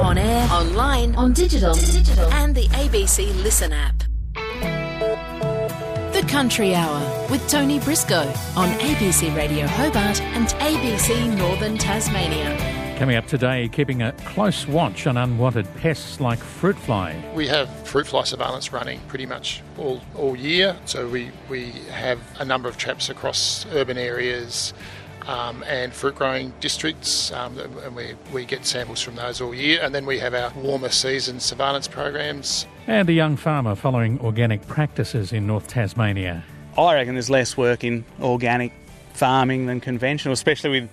On air, online, on digital, digital, and the ABC Listen app. The Country Hour with Tony Briscoe on ABC Radio Hobart and ABC Northern Tasmania. Coming up today, keeping a close watch on unwanted pests like fruit fly. We have fruit fly surveillance running pretty much all, all year. So we, we have a number of traps across urban areas um, and fruit growing districts, um, and we, we get samples from those all year. And then we have our warmer season surveillance programs. And a young farmer following organic practices in North Tasmania. I reckon there's less work in organic farming than conventional, especially with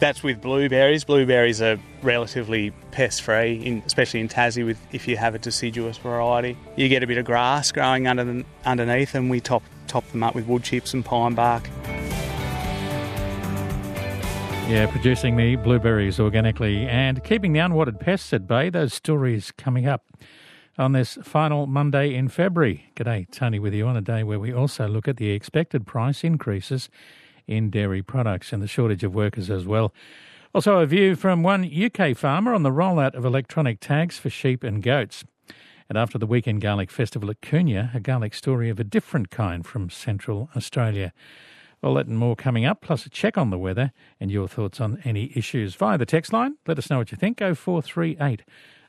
that's with blueberries. Blueberries are relatively pest free, especially in Tassie. With if you have a deciduous variety, you get a bit of grass growing under the, underneath, and we top top them up with wood chips and pine bark. Yeah, producing the blueberries organically and keeping the unwanted pests at bay. Those stories coming up on this final Monday in February. G'day, Tony, with you on a day where we also look at the expected price increases in dairy products and the shortage of workers as well. Also, a view from one UK farmer on the rollout of electronic tags for sheep and goats. And after the weekend garlic festival at Koonya, a garlic story of a different kind from Central Australia. All that and more coming up, plus a check on the weather and your thoughts on any issues via the text line. Let us know what you think. 0438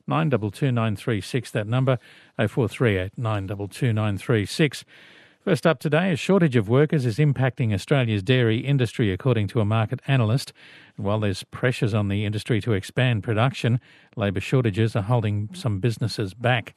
922936, that number, 0438 922936. First up today, a shortage of workers is impacting Australia's dairy industry, according to a market analyst. while there's pressures on the industry to expand production, labour shortages are holding some businesses back.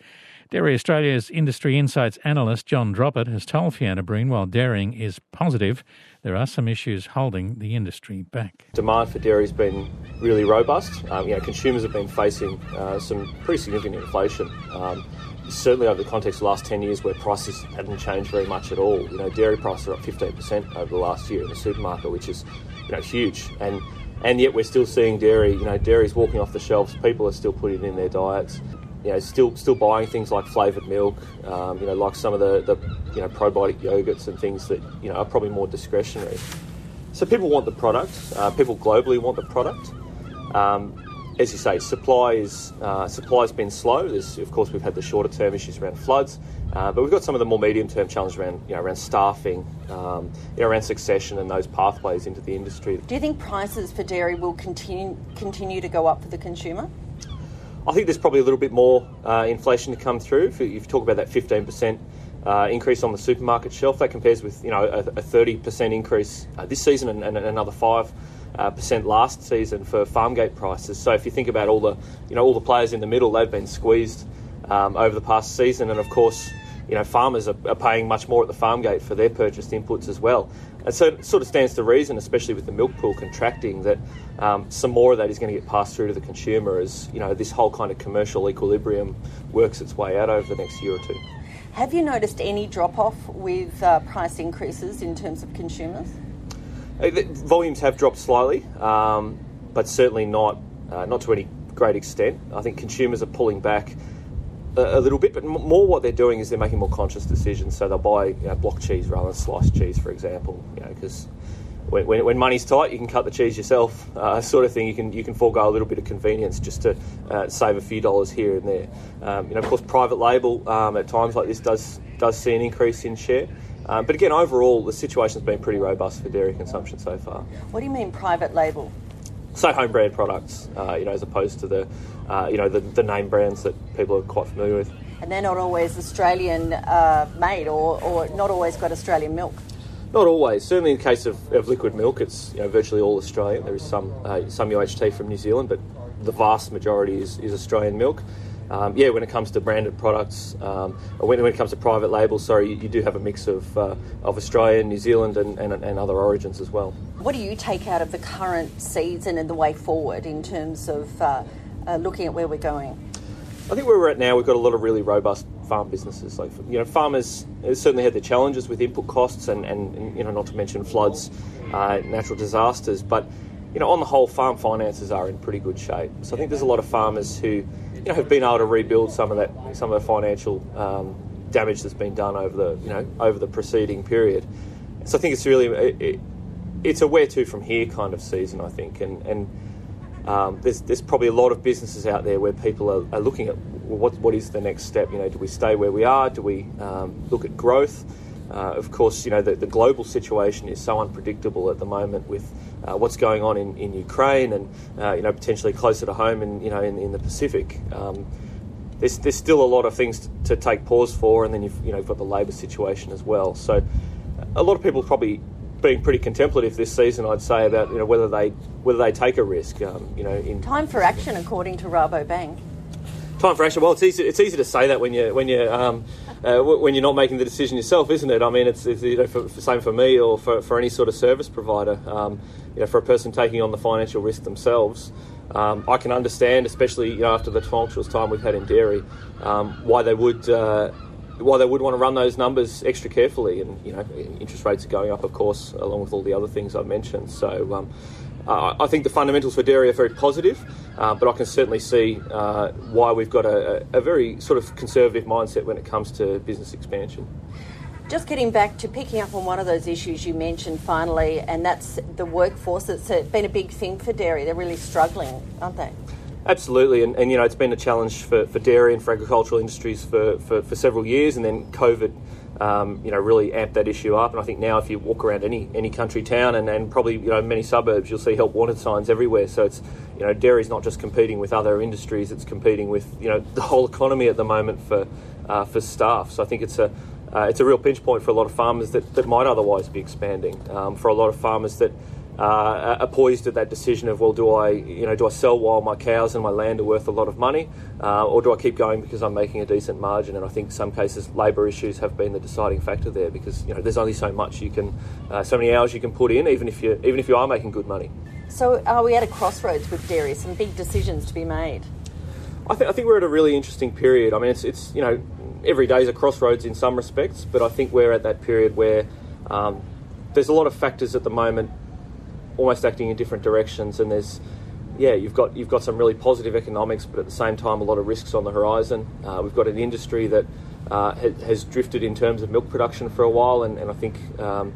Dairy Australia's Industry Insights analyst John Droppert has told Fiona Breen while dairying is positive, there are some issues holding the industry back. Demand for dairy has been really robust. Um, you know, consumers have been facing uh, some pretty significant inflation. Um, certainly over the context of the last 10 years where prices hadn't changed very much at all. You know, dairy prices are up 15% over the last year in the supermarket, which is, you know, huge. And and yet we're still seeing dairy, you know, dairy's walking off the shelves. People are still putting it in their diets. You know, still still buying things like flavoured milk, um, you know, like some of the, the, you know, probiotic yogurts and things that, you know, are probably more discretionary. So people want the product. Uh, people globally want the product. Um, as you say, supply is uh, supply's been slow. There's, of course, we've had the shorter term issues around floods, uh, but we've got some of the more medium term challenges around you know, around staffing, um, you know, around succession, and those pathways into the industry. Do you think prices for dairy will continue continue to go up for the consumer? I think there's probably a little bit more uh, inflation to come through. If you talk about that 15%. Uh, increase on the supermarket shelf that compares with you know a, a 30% increase uh, this season and, and another five uh, percent last season for farm gate prices. So if you think about all the you know all the players in the middle, they've been squeezed um, over the past season, and of course you know farmers are, are, paying much more at the farm gate for their purchased inputs as well. And so it sort of stands to reason, especially with the milk pool contracting, that um, some more of that is going to get passed through to the consumer as you know this whole kind of commercial equilibrium works its way out over the next year or two. Have you noticed any drop off with uh, price increases in terms of consumers? Uh, volumes have dropped slightly, um, but certainly not uh, not to any great extent. I think consumers are pulling back a, a, little bit, but more what they're doing is they're making more conscious decisions. So they'll buy you know, block cheese rather than sliced cheese, for example. You know, because when, when, when, money's tight, you can cut the cheese yourself, uh, sort of thing. You can you can forego a little bit of convenience just to uh, save a few dollars here and there. Um, you know, of course, private label um, at times like this does does see an increase in share. Um, but again, overall, the situation's been pretty robust for dairy consumption so far. What do you mean private label? So home brand products, uh, you know, as opposed to the, uh, you know, the, the, name brands that people are quite familiar with. And they're not always Australian uh, made, or, or not always got Australian milk. Not always. Certainly, in the case of, of liquid milk, it's you know, virtually all Australian. There is some uh, some UHT from New Zealand, but the vast majority is, is Australian milk um, yeah, when it comes to branded products, um, when, when, it comes to private labels, sorry, you, you do have a mix of, uh, of Australia, New Zealand, and, and, and, other origins as well. What do you take out of the current season and the way forward in terms of uh, uh, looking at where we're going? I think where we're at now, we've got a lot of really robust farm businesses. Like you know, farmers certainly had their challenges with input costs, and, and you know, not to mention floods, uh, natural disasters, but you know, on the whole, farm finances are in pretty good shape. So I think there's a lot of farmers who, you know, have been able to rebuild some of that, some of the financial um, damage that's been done over the, you know, over the preceding period. So I think it's really, it, it's a where to from here kind of season. I think, and and um, there's, there's probably a lot of businesses out there where people are, are looking at what, what is the next step. You know, do we stay where we are? Do we um, look at growth? Uh, of course, you know the, the, global situation is so unpredictable at the moment with uh, what's going on in, in Ukraine and uh, you know potentially closer to home in you know in, in the Pacific. Um, there's, there's still a lot of things to, to take pause for, and then you've you know got the labour situation as well. So a lot of people probably being pretty contemplative this season, I'd say about you know whether they whether they take a risk. Um, you know, in time for action, according to Rabobank. Time for action. Well, it's easy. It's easy to say that when you when you um, uh, when you're not making the decision yourself, isn't it? I mean, it's, it's you know for, for, same for me or for, for any sort of service provider. Um, you know, for a person taking on the financial risk themselves, um, I can understand, especially you know after the tumultuous time we've had in dairy, um, why they would. Uh, why they would want to run those numbers extra carefully. And you know, interest rates are going up, of course, along with all the other things I've mentioned. So um, uh, I think the fundamentals for dairy are very positive, uh, but I can certainly see uh, why we've got a, a, very sort of conservative mindset when it comes to business expansion. Just getting back to picking up on one of those issues you mentioned finally, and that's the workforce. It's been a big thing for dairy. They're really struggling, aren't they? Absolutely, and, and you know it's been a challenge for, for dairy and for agricultural industries for, for, for several years, and then COVID, um, you know, really amp that issue up. And I think now if you walk around any any country town and, and probably you know many suburbs, you'll see help wanted signs everywhere. So it's you know dairy's not just competing with other industries; it's competing with you know the whole economy at the moment for uh, for staff. So I think it's a uh, it's a real pinch point for a lot of farmers that, that might otherwise be expanding. Um, for a lot of farmers that uh, are poised at that decision of well, do I you know do I sell while my cows and my land are worth a lot of money, uh, or do I keep going because I'm making a decent margin? And I think some cases labour issues have been the deciding factor there because you know there's only so much you can, uh, so many hours you can put in, even if you even if you are making good money. So are we at a crossroads with dairy? Some big decisions to be made. I, th- I think we're at a really interesting period. I mean, it's it's you know every day is a crossroads in some respects, but I think we're at that period where um, there's a lot of factors at the moment almost acting in different directions. And there's, yeah, you've got you've got some really positive economics, but at the same time, a lot of risks on the horizon. Uh, we've got an industry that uh, has drifted in terms of milk production for a while, and, and I think. Um,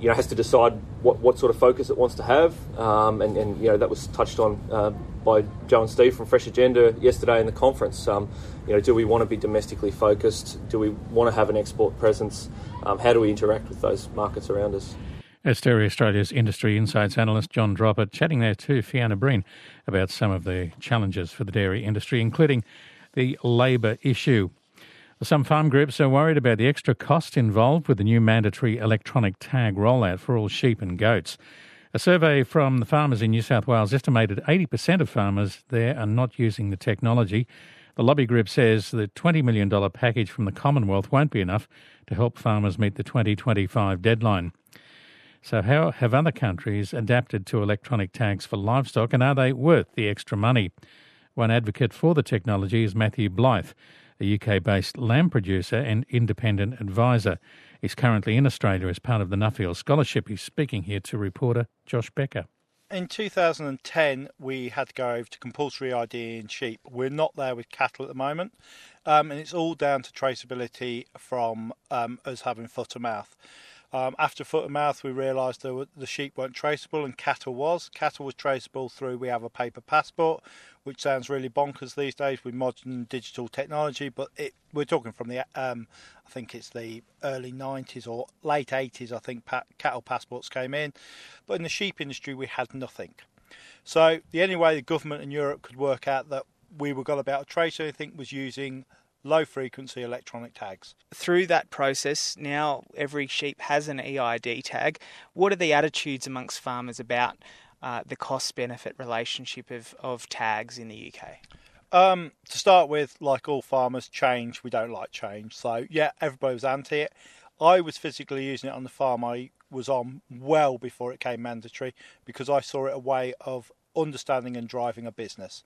you know, has to decide what, what sort of focus it wants to have, um, and, and you know that was touched on uh, by Joe and Steve from Fresh Agenda yesterday in the conference. Um, you know, do we want to be domestically focused? Do we want to have an export presence? Um, how do we interact with those markets around us? As Dairy Australia's Industry Insights analyst John Droppert chatting there to Fiona Breen about some of the challenges for the dairy industry, including the labour issue. Some farm groups are worried about the extra cost involved with the new mandatory electronic tag rollout for all sheep and goats. A survey from the farmers in New South Wales estimated 80% of farmers there are not using the technology. The lobby group says the $20 million package from the Commonwealth won't be enough to help farmers meet the 2025 deadline. So, how have other countries adapted to electronic tags for livestock and are they worth the extra money? One advocate for the technology is Matthew Blythe, a UK based lamb producer and independent advisor. He's currently in Australia as part of the Nuffield Scholarship. He's speaking here to reporter Josh Becker. In 2010, we had to go over to compulsory ID in sheep. We're not there with cattle at the moment, um, and it's all down to traceability from um, us having foot and mouth. Um, after foot and mouth, we realised the, the sheep weren't traceable and cattle was. Cattle was traceable through we have a paper passport, which sounds really bonkers these days with modern digital technology. But it, we're talking from the um, I think it's the early 90s or late 80s. I think cattle passports came in, but in the sheep industry we had nothing. So the only way the government in Europe could work out that we were going to be able to trace anything was using low frequency electronic tags. Through that process, now every sheep has an EID tag. What are the attitudes amongst farmers about uh, the cost benefit relationship of, of tags in the UK? Um, to start with, like all farmers, change, we don't like change. So, yeah, everybody was anti it. I was physically using it on the farm I was on well before it came mandatory because I saw it a way of understanding and driving a business.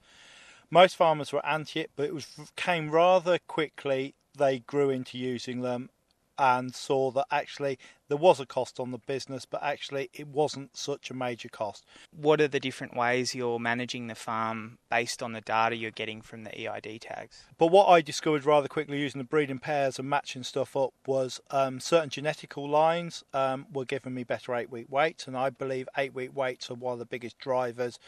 Most farmers were anti it, but it was came rather quickly. They grew into using them and saw that actually there was a cost on the business, but actually it wasn't such a major cost. What are the different ways you're managing the farm based on the data you're getting from the EID tags? But what I discovered rather quickly using the breeding pairs and matching stuff up was um, certain genetical lines um, were giving me better eight week weights, and I believe eight week weights are one of the biggest drivers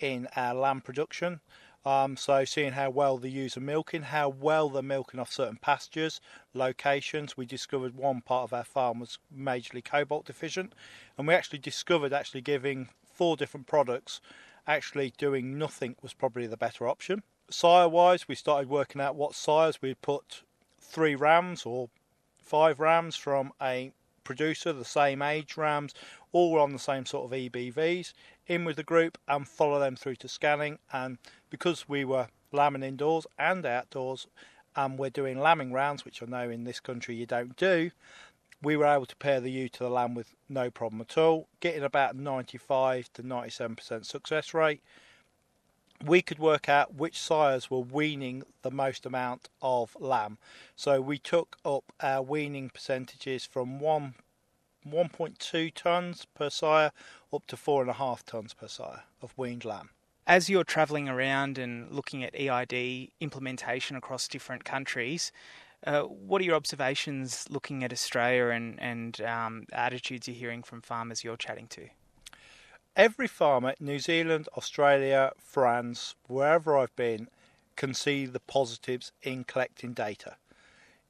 in our lamb production. Um, so seeing how well the ewes are milking, how well they're milking off certain pastures, locations. We discovered one part of our farm was majorly cobalt deficient, and we actually discovered actually giving four different products, actually doing nothing was probably the better option. Sire wise, we started working out what sires we'd put three rams or five rams from a producer, the same age rams, all on the same sort of EBVs, in with the group and follow them through to scanning. And because we were lambing indoors and outdoors, and we're doing lambing rounds, which I know in this country you don't do, we were able to pair the ewe to the lamb with no problem at all, getting about 95 to 97% success rate. We could work out which sires were weaning the most amount of lamb. So we took up our weaning percentages from 1 1.2 tonnes per sire up to 4.5 tonnes per sire of weaned lamb. As you're travelling around and looking at EID implementation across different countries, uh, what are your observations looking at Australia and, and um, attitudes you're hearing from farmers you're chatting to? Every farmer, New Zealand, Australia, France, wherever I've been, can see the positives in collecting data.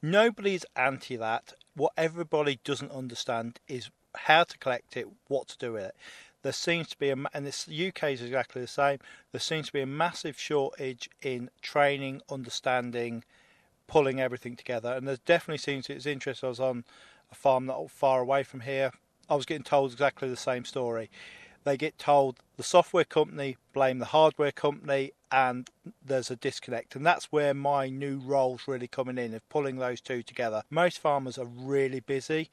Nobody's anti that. What everybody doesn't understand is how to collect it, what to do with it. There seems to be a, and this UK is exactly the same. There seems to be a massive shortage in training, understanding, pulling everything together. And there definitely seems to, it's interesting. I was on a farm not far away from here. I was getting told exactly the same story. They get told the software company blame the hardware company, and there's a disconnect. And that's where my new role's really coming in of pulling those two together. Most farmers are really busy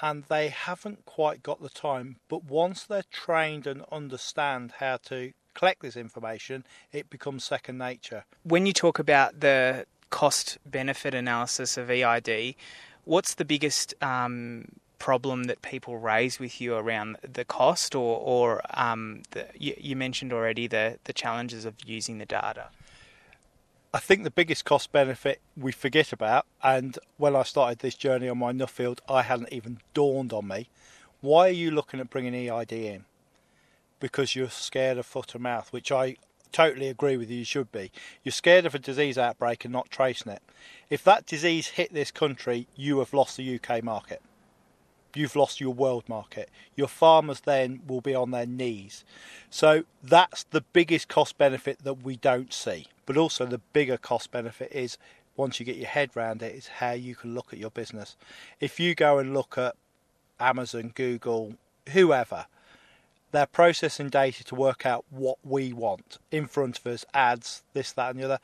and they haven't quite got the time. But once they're trained and understand how to collect this information, it becomes second nature. When you talk about the cost benefit analysis of EID, what's the biggest um, problem that people raise with you around the cost, or, or um, the, you, you, mentioned already the, the challenges of using the data? I think the biggest cost benefit we forget about, and when I started this journey on my Nuffield, I hadn't even dawned on me. Why are you looking at bringing EID in? Because you're scared of foot and mouth, which I totally agree with you, you should be. You're scared of a disease outbreak and not tracing it. If that disease hit this country, you have lost the UK market you've lost your world market. Your farmers then will be on their knees. So that's the biggest cost benefit that we don't see. But also the bigger cost benefit is once you get your head around it is how you can look at your business. If you go and look at Amazon, Google, whoever, they're processing data to work out what we want in front of us, ads, this, that, and the other.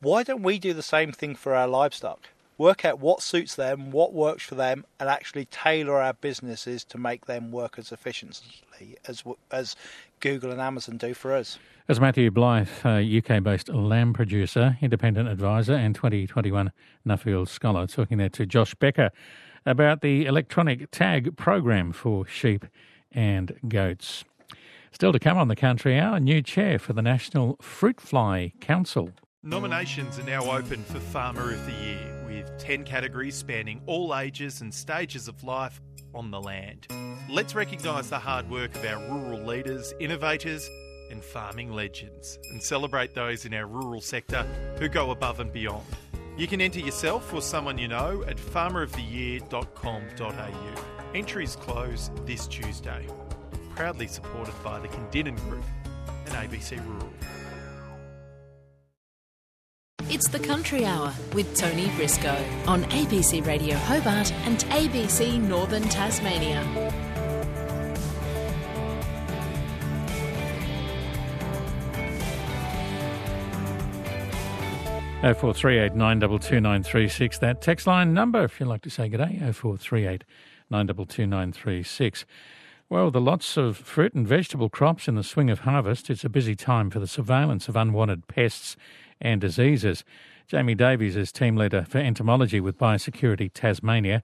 Why don't we do the same thing for our livestock? Work out what suits them, what works for them, and actually tailor our businesses to make them work as efficiently as as Google and Amazon do for us. As Matthew Blythe, uh, a UK-based lamb producer, independent advisor, and 2021 Nuffield Scholar, talking there to Josh Becker about the electronic tag program for sheep and goats. Still to come on the Country Hour, new chair for the National Fruit Fly Council. Nominations are now open for Farmer of the Year, with 10 categories spanning all ages and stages of life on the land. Let's recognise the hard work of our rural leaders, innovators, and farming legends, and celebrate those in our rural sector who go above and beyond. You can enter yourself or someone you know at farmeroftheyear.com.au. Entries close this Tuesday. Proudly supported by the Kondinin Group and ABC Rural. It's the Country Hour with Tony Briscoe on ABC Radio Hobart and ABC Northern Tasmania. Oh four three eight nine double two nine three six. That text line number, if you'd like to say good day. Oh four three eight nine double two nine three six. Well, the lots of fruit and vegetable crops in the swing of harvest. It's a busy time for the surveillance of unwanted pests and diseases. Jamie Davies is team leader for entomology with Biosecurity Tasmania.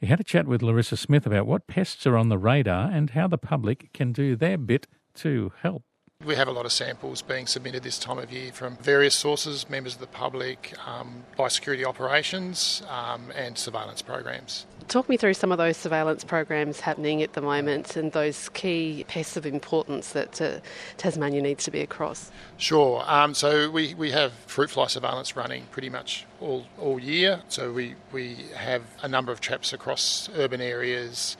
He had a chat with Larissa Smith about what pests are on the radar and how the public can do their bit to help. We have a lot of samples being submitted this time of year from various sources, members of the public, um, biosecurity operations, um, and surveillance programs. Talk me through some of those surveillance programs happening at the moment and those key pests of importance that uh, Tasmania needs to be across. Sure. Um, so we, we have fruit fly surveillance running pretty much all, all year. So we, we have a number of traps across urban areas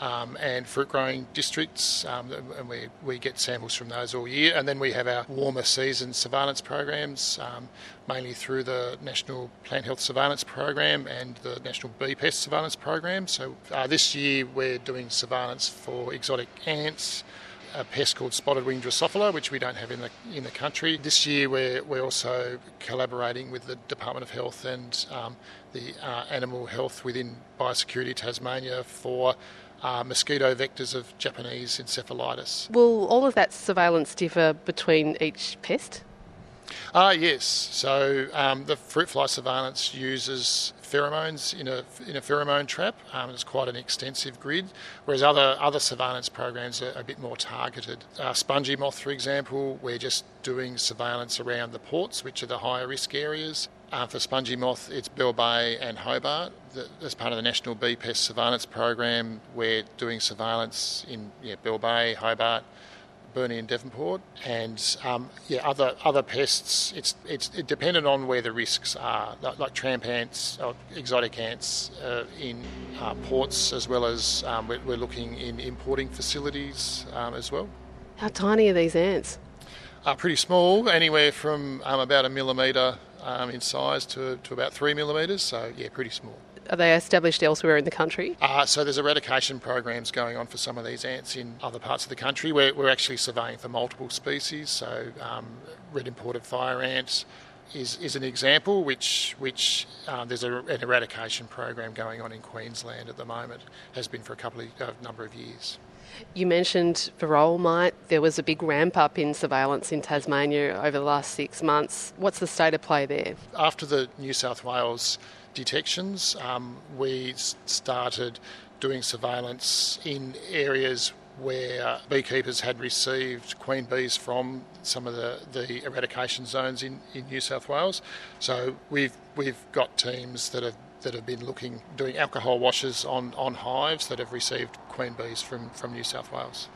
um, and fruit growing districts, um, and we, we get samples from those all year. And then we have our warmer season surveillance programs, um, mainly through the National Plant Health Surveillance Program and the National Bee Pest Surveillance Program. So uh, this year we're doing surveillance for exotic ants. A pest called spotted wing Drosophila, which we don't have in the in the country. This year, we're, we're also collaborating with the Department of Health and um, the uh, Animal Health within Biosecurity Tasmania for uh, mosquito vectors of Japanese encephalitis. Will all of that surveillance differ between each pest? Ah, uh, yes. So um, the fruit fly surveillance uses pheromones in a in a pheromone trap. Um, it's quite an extensive grid, whereas other other surveillance programs are a bit more targeted. Uh, spongy moth, for example, we're just doing surveillance around the ports, which are the higher risk areas. Uh, for spongy moth, it's Bell Bay and Hobart. The, as part of the National Bee Pest Surveillance Program, we're doing surveillance in yeah, Bell Bay, Hobart, Burnie and Devonport, and um, yeah, other other pests. It's it's it dependent on where the risks are, like, like tramp ants, or exotic ants uh, in uh, ports, as well as um, we're, we're, looking in importing facilities um, as well. How tiny are these ants? Are pretty small, anywhere from um, about a millimetre um, in size to, to about three millimetres, so yeah, pretty small. Are they established elsewhere in the country? Uh, so there's eradication programs going on for some of these ants in other parts of the country. We're, we're actually surveying for multiple species, so um, red imported fire ants, is, is an example which which uh, there's a, an eradication program going on in Queensland at the moment has been for a couple of uh, number of years. You mentioned varroa mite. There was a big ramp up in surveillance in Tasmania over the last six months. What's the state of play there? After the New South Wales detections, um, we started doing surveillance in areas where beekeepers had received queen bees from some of the, the eradication zones in, in New South Wales. So we've we've got teams that have that have been looking doing alcohol washes on, on hives that have received queen bees from, from New South Wales.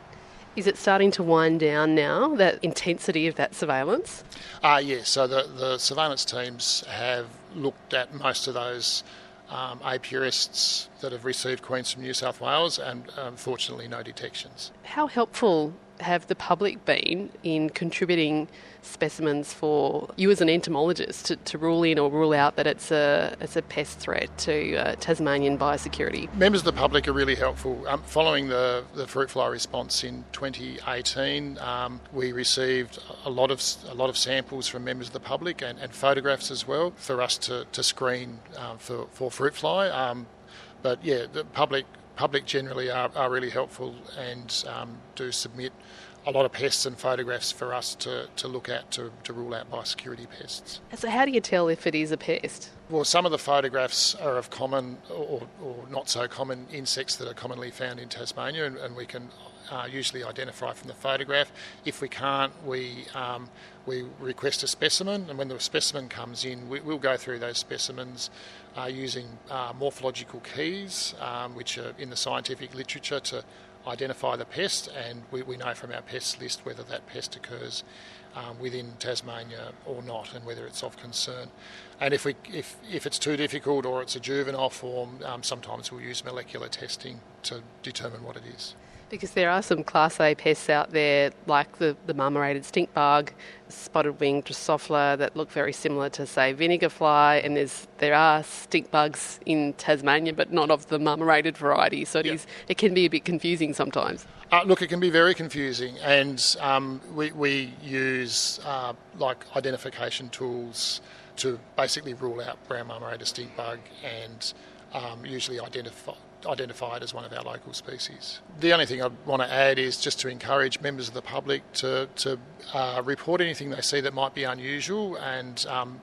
Is it starting to wind down now, that intensity of that surveillance? Uh, yes, so the, the surveillance teams have looked at most of those um, apiarists that have received queens from New South Wales and unfortunately no detections. How helpful have the public been in contributing specimens for you as an entomologist to, to rule in or rule out that it's a it's a pest threat to uh, Tasmanian biosecurity? Members of the public are really helpful. Um, following the, the fruit fly response in 2018, um, we received a lot of a lot of samples from members of the public and, and photographs as well for us to, to screen um, for, for fruit fly. Um, but yeah, the public public generally are, are really helpful and um, do submit a lot of pests and photographs for us to, to look at to, to rule out biosecurity pests. So, how do you tell if it is a pest? Well, some of the photographs are of common or, or not so common insects that are commonly found in Tasmania, and, and we can uh, usually identify from the photograph. If we can't, we um, we request a specimen, and when the specimen comes in, we, will go through those specimens uh, using uh, morphological keys, um, which are in the scientific literature to identify the pest, and we, we know from our pest list whether that pest occurs um, within Tasmania or not, and whether it's of concern. And if we if if it's too difficult or it's a juvenile form, um, sometimes we'll use molecular testing to determine what it is. Because there are some Class A pests out there, like the, the marmorated stink bug, spotted wing Drosophila, that look very similar to, say, vinegar fly. And there's there are stink bugs in Tasmania, but not of the marmorated variety. So it, yep. is, it can be a bit confusing sometimes. Uh, look, it can be very confusing, and um, we, we use uh, like identification tools to basically rule out brown marmorated stink bug and um, usually identify identified as one of our local species. The only thing I'd want to add is just to encourage members of the public to, to uh, report anything they see that might be unusual and um,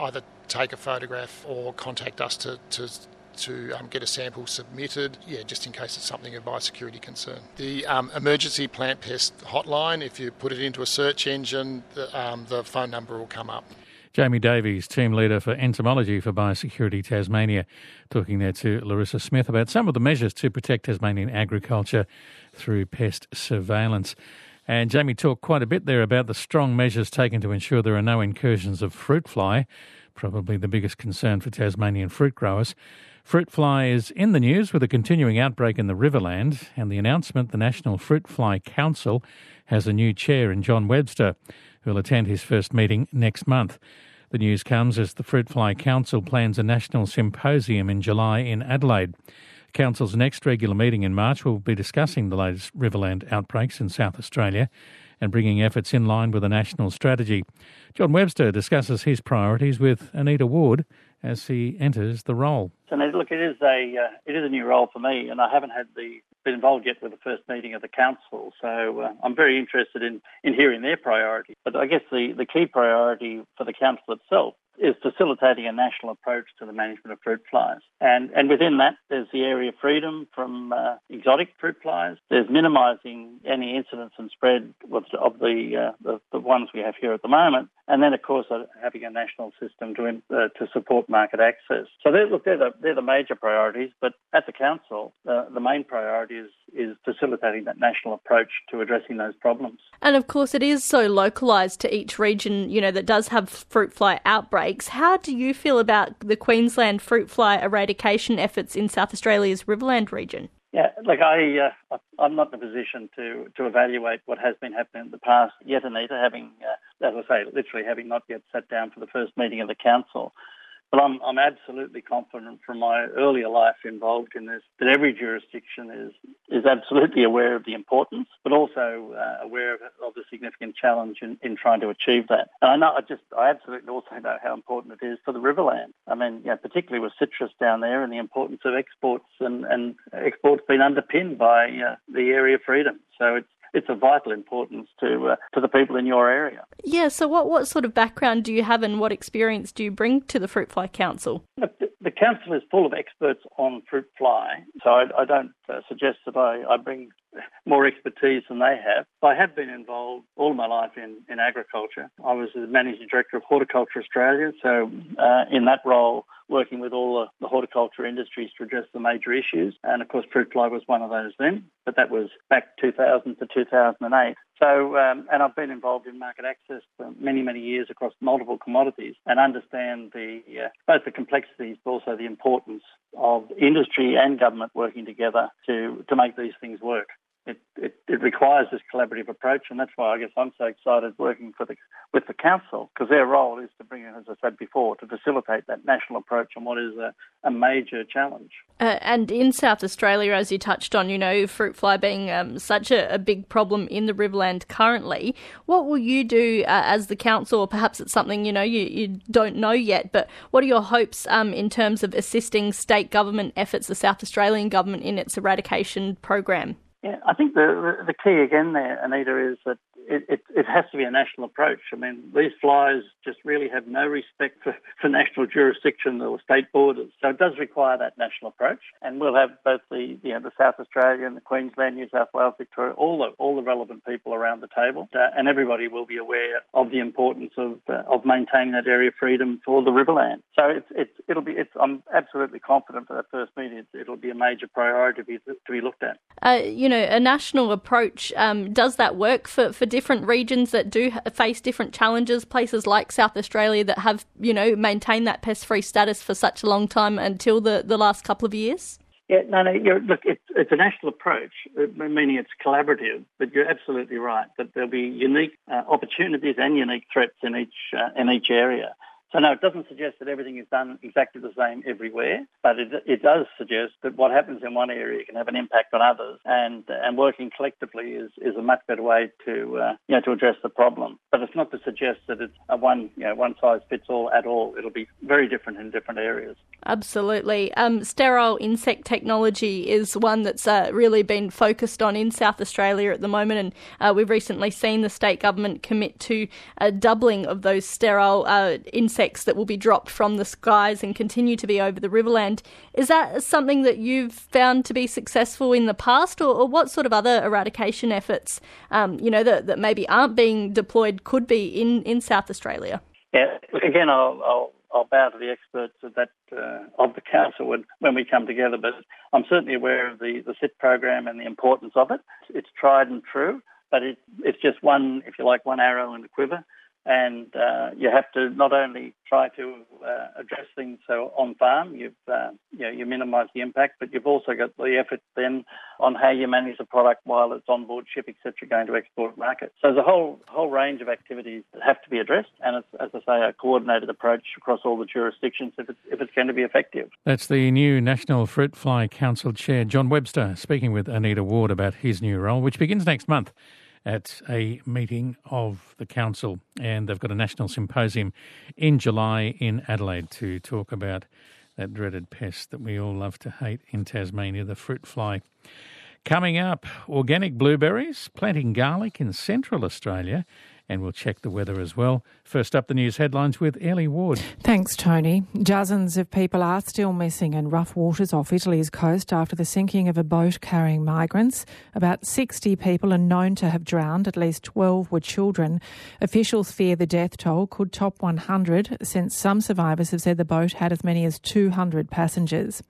either take a photograph or contact us to, to to um, get a sample submitted, yeah, just in case it's something of biosecurity concern. The um, emergency plant pest hotline, if you put it into a search engine, the, um, the phone number will come up. Jamie Davies, team leader for entomology for Biosecurity Tasmania, talking there to Larissa Smith about some of the measures to protect Tasmanian agriculture through pest surveillance. And Jamie talked quite a bit there about the strong measures taken to ensure there are no incursions of fruit fly, probably the biggest concern for Tasmanian fruit growers. Fruit fly is in the news with a continuing outbreak in the Riverland, and the announcement the National Fruit Fly Council has a new chair in John Webster, who will attend his first meeting next month. The news comes as the Fruit Fly Council plans a national symposium in July in Adelaide. Council's next regular meeting in March will be discussing the latest Riverland outbreaks in South Australia and bringing efforts in line with a national strategy. John Webster discusses his priorities with Anita Ward as he enters the role. So, look, it is a uh, it is a new role for me, and I haven't had the been involved yet with the first meeting of the council. So uh, I'm very interested in, in hearing their priorities. But I guess the, the key priority for the council itself is facilitating a national approach to the management of fruit flies. And, and within that, there's the area of freedom from uh, exotic fruit flies. There's minimising any incidence and spread of, of the, uh, the, the ones we have here at the moment. And then, of course, uh, having a national system to uh, to support market access. So, they're, look, they're the, they're the major priorities. But at the council, uh, the main priority is is facilitating that national approach to addressing those problems. And of course, it is so localised to each region, you know, that does have fruit fly outbreaks. How do you feel about the Queensland fruit fly eradication efforts in South Australia's Riverland region? Yeah, look, I, uh, I'm not in a position to, to evaluate what has been happening in the past yet, Anita, having, uh, as I say, literally having not yet sat down for the first meeting of the council. But I'm, I'm absolutely confident from my earlier life involved in this that every jurisdiction is, is absolutely aware of the importance, but also uh, aware of, of, the significant challenge in, in trying to achieve that. And I know, I just, I absolutely also know how important it is for the Riverland. I mean, you know, particularly with citrus down there and the importance of exports and, and exports being underpinned by uh, the area of freedom. So it's, it's of vital importance to uh, to the people in your area. Yeah. So, what what sort of background do you have, and what experience do you bring to the Fruit Fly Council? The, the council is full of experts on fruit fly, so I, I don't uh, suggest that I, I bring more expertise than they have. I have been involved all my life in, in agriculture. I was the managing director of Horticulture Australia, so uh, in that role, working with all the, the, horticulture industries to address the major issues. And of course, fruit fly was one of those then, but that was back 2000 to 2008. So, um, and I've been involved in market access for many, many years across multiple commodities and understand the uh, both the complexities, but also the importance of industry and government working together to to make these things work it, it, it, requires this collaborative approach, and that's why I guess I'm so excited working for the, with the council because their role is to bring in, as I said before, to facilitate that national approach on what is a, a major challenge. Uh, and in South Australia, as you touched on, you know, fruit fly being um, such a, a, big problem in the Riverland currently, what will you do uh, as the council, or perhaps it's something you know you, you don't know yet, but what are your hopes um, in terms of assisting state government efforts, the South Australian government in its eradication program? Yeah, I think the, the, key again there, Anita, is that it, it, it, has to be a national approach. I mean, these flies just really have no respect for, for national jurisdiction or state borders. So it does require that national approach. And we'll have both the, you know, the South Australian, the Queensland, New South Wales, Victoria, all the, all the relevant people around the table. Uh, and everybody will be aware of the importance of, uh, of maintaining that area of freedom for the Riverland. So it's, it's, it'll be, it's, I'm absolutely confident for that first meeting, it'll be a major priority to be, to be looked at. Uh, you know, a national approach, um, does that work for, for different regions that do face different challenges, places like South Australia that have, you know, maintained that pest free status for such a long time until the, the last couple of years? Yeah, no, no. look, it's, it's a national approach, meaning it's collaborative. But you're absolutely right that there'll be unique uh, opportunities and unique threats in each uh, in each area. So no, it doesn't suggest that everything is done exactly the same everywhere, but it, it does suggest that what happens in one area can have an impact on others, and and working collectively is, is a much better way to uh, you know to address the problem. But it's not to suggest that it's a one you know one size fits all at all. It'll be very different in different areas. Absolutely. Um, sterile insect technology is one that's uh, really been focused on in South Australia at the moment, and uh, we've recently seen the state government commit to a doubling of those sterile uh, insect insects that will be dropped from the skies and continue to be over the Riverland. Is that something that you've found to be successful in the past, or, or what sort of other eradication efforts, um, you know, that, that maybe aren't being deployed could be in, in South Australia? Yeah, again, I'll, I'll, I'll bow to the experts of that uh, of the council when, when we come together, but I'm certainly aware of the, the SIT program and the importance of it. It's tried and true, but it, it's just one, if you like, one arrow in the quiver and uh, you have to not only try to uh, address things so on farm, you've uh, you, know, you minimise the impact, but you've also got the effort then on how you manage the product while it's on board ship, etc., going to export markets. So there's a whole whole range of activities that have to be addressed, and it's, as I say, a coordinated approach across all the jurisdictions if it's, if it's going to be effective. That's the new National Fruit Fly Council Chair John Webster speaking with Anita Ward about his new role, which begins next month at a meeting of the council, and they've got a national symposium in July in Adelaide to talk about that dreaded pest that we all love to hate in Tasmania, the fruit fly. Coming up, organic blueberries, planting garlic in central Australia, and we'll check the weather as well. First up, the news headlines with Ellie Ward. Thanks, Tony. Dozens of people are still missing in rough waters off Italy's coast after the sinking of a boat carrying migrants. About 60 people are known to have drowned, at least 12 were children. Officials fear the death toll could top 100, since some survivors have said the boat had as many as 200 passengers.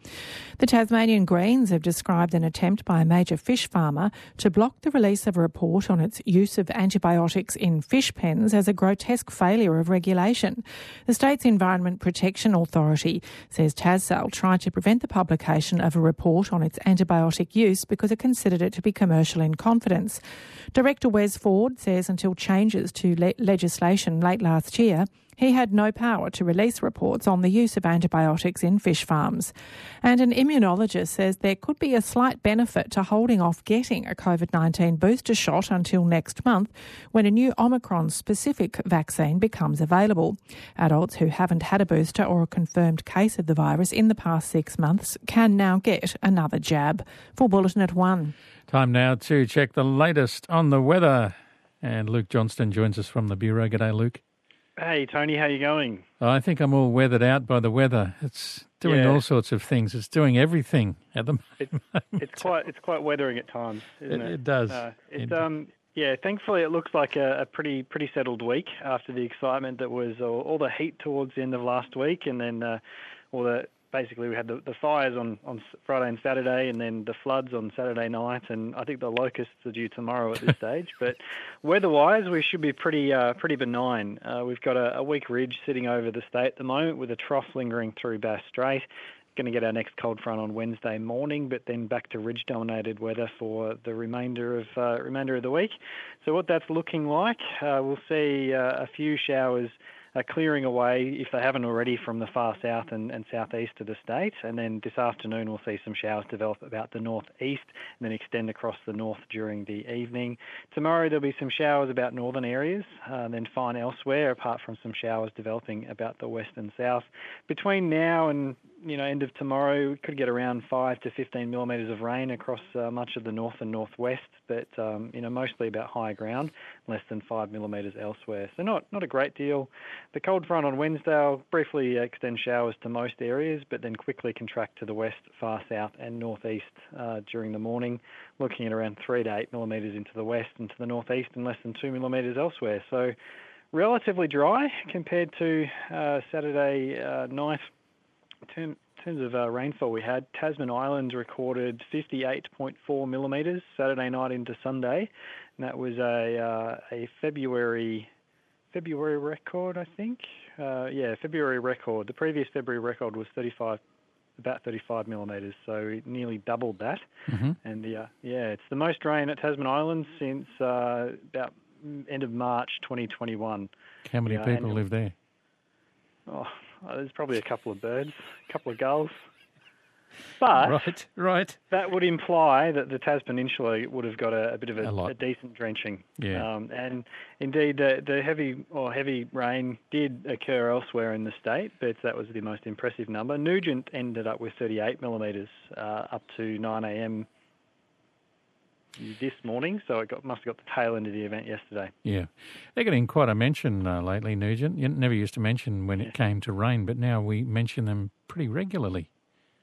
The Tasmanian Greens have described an attempt by a major fish farmer to block the release of a report on its use of antibiotics in fish pens as a grotesque failure of regulation. The state's Environment Protection Authority says Tassal tried to prevent the publication of a report on its antibiotic use because it considered it to be commercial in confidence. Director Wes Ford says until changes to le- legislation late last year, he had no power to release reports on the use of antibiotics in fish farms. And an immunologist says there could be a slight benefit to holding off getting a COVID 19 booster shot until next month when a new Omicron specific vaccine becomes available. Adults who haven't had a booster or a confirmed case of the virus in the past six months can now get another jab. For Bulletin at 1. Time now to check the latest on the weather. And Luke Johnston joins us from the Bureau. G'day, Luke. Hey Tony, how you going? I think I'm all weathered out by the weather. It's doing Yeah. all sorts of things. It's doing everything at the moment. It's quite it's quite weathering at times, isn't It- it? it does. Uh, it's It- um yeah. Thankfully, it looks like a, a pretty pretty settled week after the excitement that was all, all the heat towards the end of last week, and then uh, all the basically we had the, the fires on on Friday and Saturday, and then the floods on Saturday night, and I think the locusts are due tomorrow at this stage. But weather-wise, we should be pretty uh, pretty benign. Uh, we've got a, a weak ridge sitting over the state at the moment, with a trough lingering through Bass Strait. Going to get our next cold front on Wednesday morning, but then back to ridge-dominated weather for the remainder of uh, remainder of the week. So what that's looking like, uh, we'll see uh, a few showers uh, clearing away, if they haven't already, from the far south and, and southeast of the state. And then this afternoon, we'll see some showers develop about the northeast and then extend across the north during the evening. Tomorrow, there'll be some showers about northern areas, uh, then fine elsewhere, apart from some showers developing about the west and south. Between now and you know, end of tomorrow, we could get around 5 to 15 millimetres of rain across uh, much of the north and northwest, but um, you know, mostly about high ground, less than 5 millimetres elsewhere. So not not a great deal. The cold front on Wednesday will briefly extend showers to most areas, but then quickly contract to the west, far south, and northeast uh, during the morning, looking at around 3 to 8 millimetres into the west and to the northeast, and less than 2 millimetres elsewhere. So relatively dry compared to uh, Saturday uh, night. In term- terms of uh, rainfall, we had Tasman Islands recorded 58.4 millimetres Saturday night into Sunday, and that was a uh, a February February record, I think. Uh, yeah, February record. The previous February record was 35, about 35 millimetres, so it nearly doubled that. Mhm. And the, uh, yeah, it's the most rain at Tasman Islands since uh, about end of March 2021. How many Yeah, people live there? Oh, there's probably a couple of birds, a couple of gulls. But right, right. that would imply that the Tas Peninsula would have got a, a bit of a, A a decent drenching. Yeah. Um, and indeed, the, the heavy or heavy rain did occur elsewhere in the state, but that was the most impressive number. Nugent ended up with 38 millimetres uh, up to 9 a.m. this morning, so it got, must have got the tail end of the event yesterday. Yeah. They're getting quite a mention uh, lately, Nugent. You never used to mention when it came to rain, but now we mention them pretty regularly.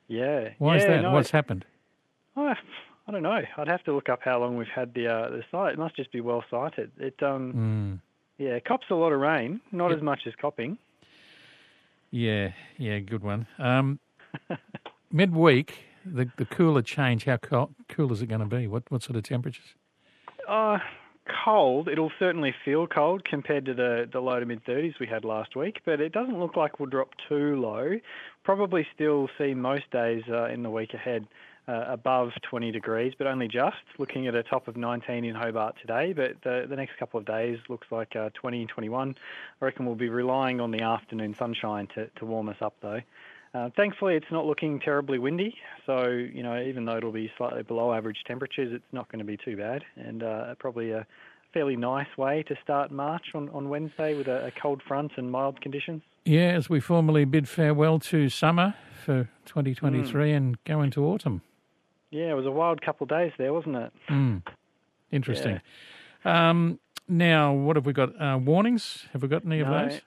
Yeah. Why is that? no, What's happened? Oh, I don't know. I'd have to look up how long we've had the uh, the site. It must just be well sighted. It um Mm. Yeah, cops a lot of rain, not Yep. as much as copping. Yeah, yeah, good one. Um, midweek, the the cooler change. How co- cool is it going to be? What what sort of temperatures? Uh, cold. It'll certainly feel cold compared to the, the low to mid 30s we had last week, but it doesn't look like we'll drop too low. Probably still see most days uh, in the week ahead uh, above 20 degrees, but only just. Looking at a top of 19 in Hobart today, but the, the next couple of days looks like uh, 20 and 21. I reckon we'll be relying on the afternoon sunshine to, to warm us up though. Uh, thankfully, it's not looking terribly windy, so you know even though it'll be slightly below average temperatures, it's not going to be too bad, and uh, probably a fairly nice way to start March on, on Wednesday with a, a cold front and mild conditions. Yeah, as we formally bid farewell to summer for 2023 and go into autumn. Yeah, it was a wild couple of days there, wasn't it? Mm. Interesting. Um, now, what have we got? Uh, warnings? Have we got any of those?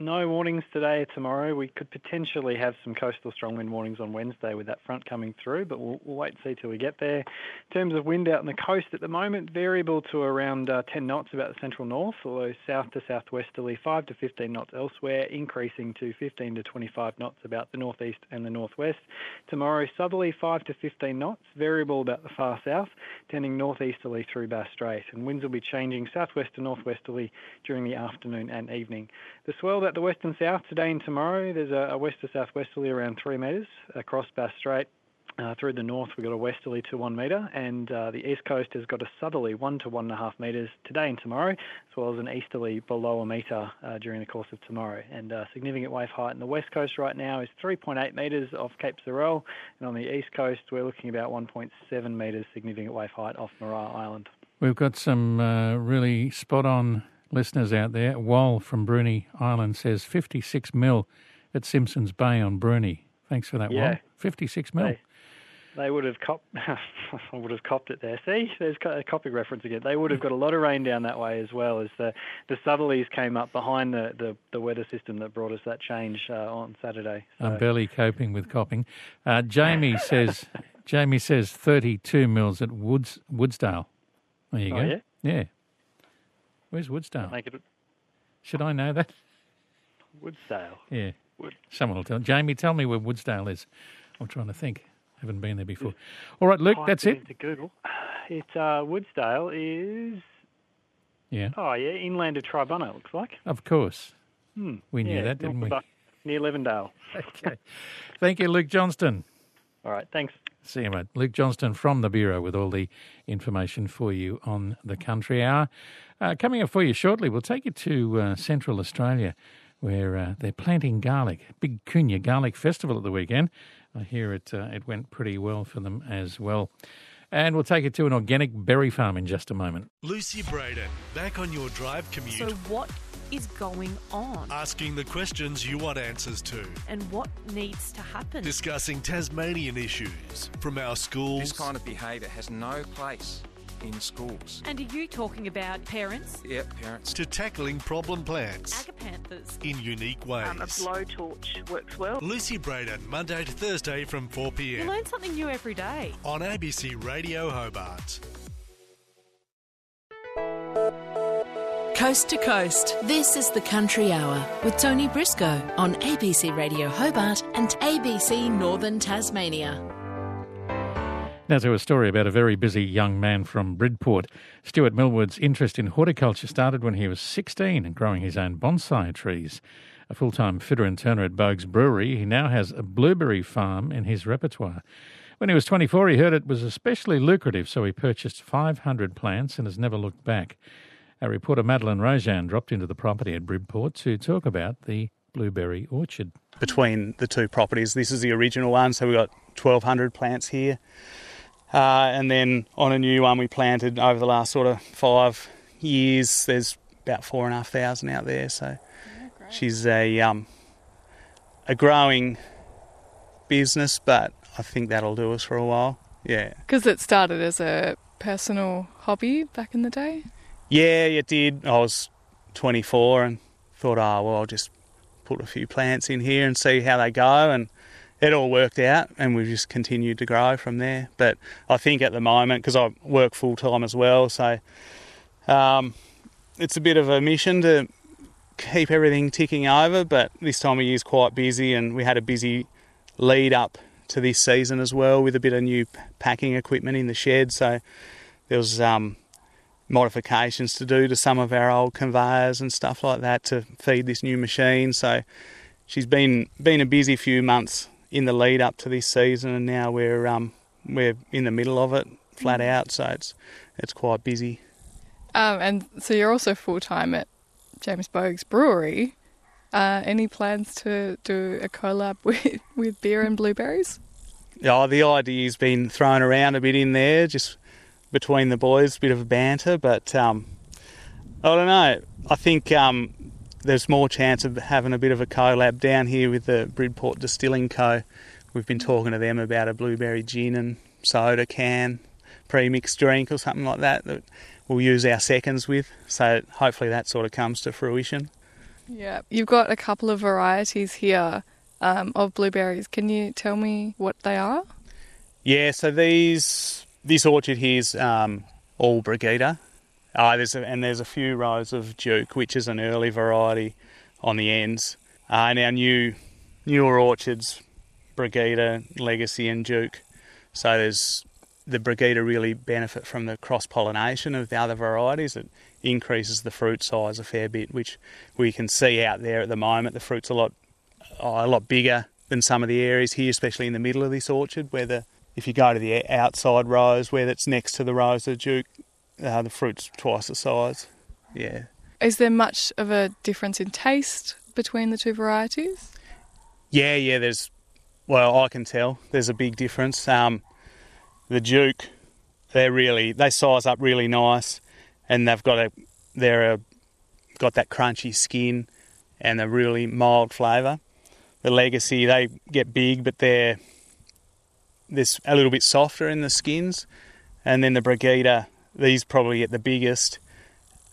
No warnings today or tomorrow. We could potentially have some coastal strong wind warnings on Wednesday with that front coming through, but we'll, we'll wait and see till we get there. In terms of wind out on the coast at the moment, variable to around uh, 10 knots about the central north, although south to southwesterly 5 to 15 knots elsewhere, increasing to 15 to 25 knots about the northeast and the northwest. Tomorrow, southerly 5 to 15 knots, variable about the far south, tending northeasterly through Bass Strait, and winds will be changing southwest to northwesterly during the afternoon and evening. The swell at the west and south today and tomorrow, there's a, a west to southwesterly around 3 metres across Bass Strait. Uh, through the north, we've got a westerly to one metre, and uh, the east coast has got a southerly one to one and a half metres today and tomorrow, as well as an easterly below a metre uh, during the course of tomorrow. And uh, significant wave height in the west coast right now is 3.8 metres off Cape Sorell, and on the east coast, we're looking about 1.7 metres significant wave height off Maria Island. We've got some uh, really spot on listeners out there. Wal from Bruny Island says 56 mil at Simpsons Bay on Bruny. Thanks for that, Yeah. Wal. 56 mil. They- They would have cop- I would have copped it there. See, there's a copy reference again. They would have got a lot of rain down that way as well as the the southerlies came up behind the, the, the weather system that brought us that change uh, on Saturday. I'm barely coping with copping. Uh, Jamie says Jamie says 32 mils at Woods Woodsdale. There you Oh, go. yeah? Yeah. Where's Woodsdale? Make it Should I know that? Woodsdale. Yeah. Wood. Someone will tell. Jamie, tell me where Woodsdale is. I'm trying to think. Haven't been there before. All right, Luke, that's it. Into Google. It uh, Woodsdale is Yeah, oh yeah, inland of Triabunna. It looks like. of course. Hmm. We knew Yeah, that, didn't we? Near Levendale. Okay. Thank you, Luke Johnston. All right, thanks. See you, mate. Luke Johnston from the Bureau with all the information for you on the Country Hour. Uh, coming up for you shortly, we'll take you to uh, Central Australia where uh, they're planting garlic. Big Koonya Garlic Festival at the weekend. I hear it, uh, it went pretty well for them as well. And we'll take you to an organic berry farm in just a moment. Lucy Breaden, back on your drive commute. So, what is going on? asking the questions you want answers to. And what needs to happen? Discussing Tasmanian issues from our schools. This kind of behaviour has no place in schools. And are you talking about parents? Yep, parents. To tackling problem plants Agapanthus. in unique ways. Um, a blowtorch works well. Lucy Breaden, Monday to Thursday from 4pm. You pm learn something new every day. on ABC Radio Hobart. Coast to coast, this is the Country Hour with Tony Briscoe on ABC Radio Hobart and ABC Northern Tasmania. Now to a story about a very busy young man from Bridport. Stuart Millwood's interest in horticulture started when he was 16 and growing his own bonsai trees. A full-time fitter and turner at Boag's Brewery, he now has a blueberry farm in his repertoire. When he was 24, he heard it was especially lucrative, so he purchased 500 plants and has never looked back. Our reporter Madeline Rojan dropped into the property at Bridport to talk about the blueberry orchard. between the two properties. This is the original one, so we've got 1,200 plants here. Uh, and then on a new one we planted over the last sort of five years, there's about four and a half thousand out there. So she's a um, a growing business, but I think that'll do us for a while. Yeah. Because it started as a personal hobby back in the day. Yeah, it did. I was 24 and thought, oh, well, I'll just put a few plants in here and see how they go. And it all worked out, and we've just continued to grow from there. But I think at the moment, because I work full time as well, so um, it's a bit of a mission to keep everything ticking over, but this time of year is quite busy, and we had a busy lead up to this season as well with a bit of new packing equipment in the shed. So there was um, modifications to do to some of our old conveyors and stuff like that to feed this new machine. So she's been been a busy few months in the lead up to this season, and now we're um, we're in the middle of it, flat out. So it's it's quite busy. Um, and so you're also full time at James Boag's Brewery. Uh, any plans to do a collab with, with beer and blueberries? Yeah, the idea's been thrown around a bit in there, just between the boys, a bit of a banter. But um, I don't know. I think um, there's more chance of having a bit of a collab down here with the Bridport Distilling Co. We've been talking to them about a blueberry gin and soda can, pre-mixed drink or something like that that we'll use our seconds with. So hopefully that sort of comes to fruition. Yeah, you've got a couple of varieties here um, of blueberries. Can you tell me what they are? Yeah, so these this orchard here's um, all Brigitta. Uh, there's a, and there's a few rows of Duke, which is an early variety on the ends. Uh, and our new newer orchards, Brigitta, Legacy, and Duke. So there's the Brigitta really benefit from the cross pollination of the other varieties. It increases the fruit size a fair bit, which we can see out there at the moment. The fruit's a lot oh, a lot bigger than some of the areas here, especially in the middle of this orchard, where the if you go to the outside rows where it's next to the rows of Duke, uh, the fruit's twice the size. Yeah. Is there much of a difference in taste between the two varieties? Yeah, yeah. There's well, I can tell there's a big difference. Um, the Duke, they're really they size up really nice, and they've got a they're a, got that crunchy skin and a really mild flavour. The Legacy they get big, but they're this a little bit softer in the skins, and then the Brigitta. these probably get the biggest,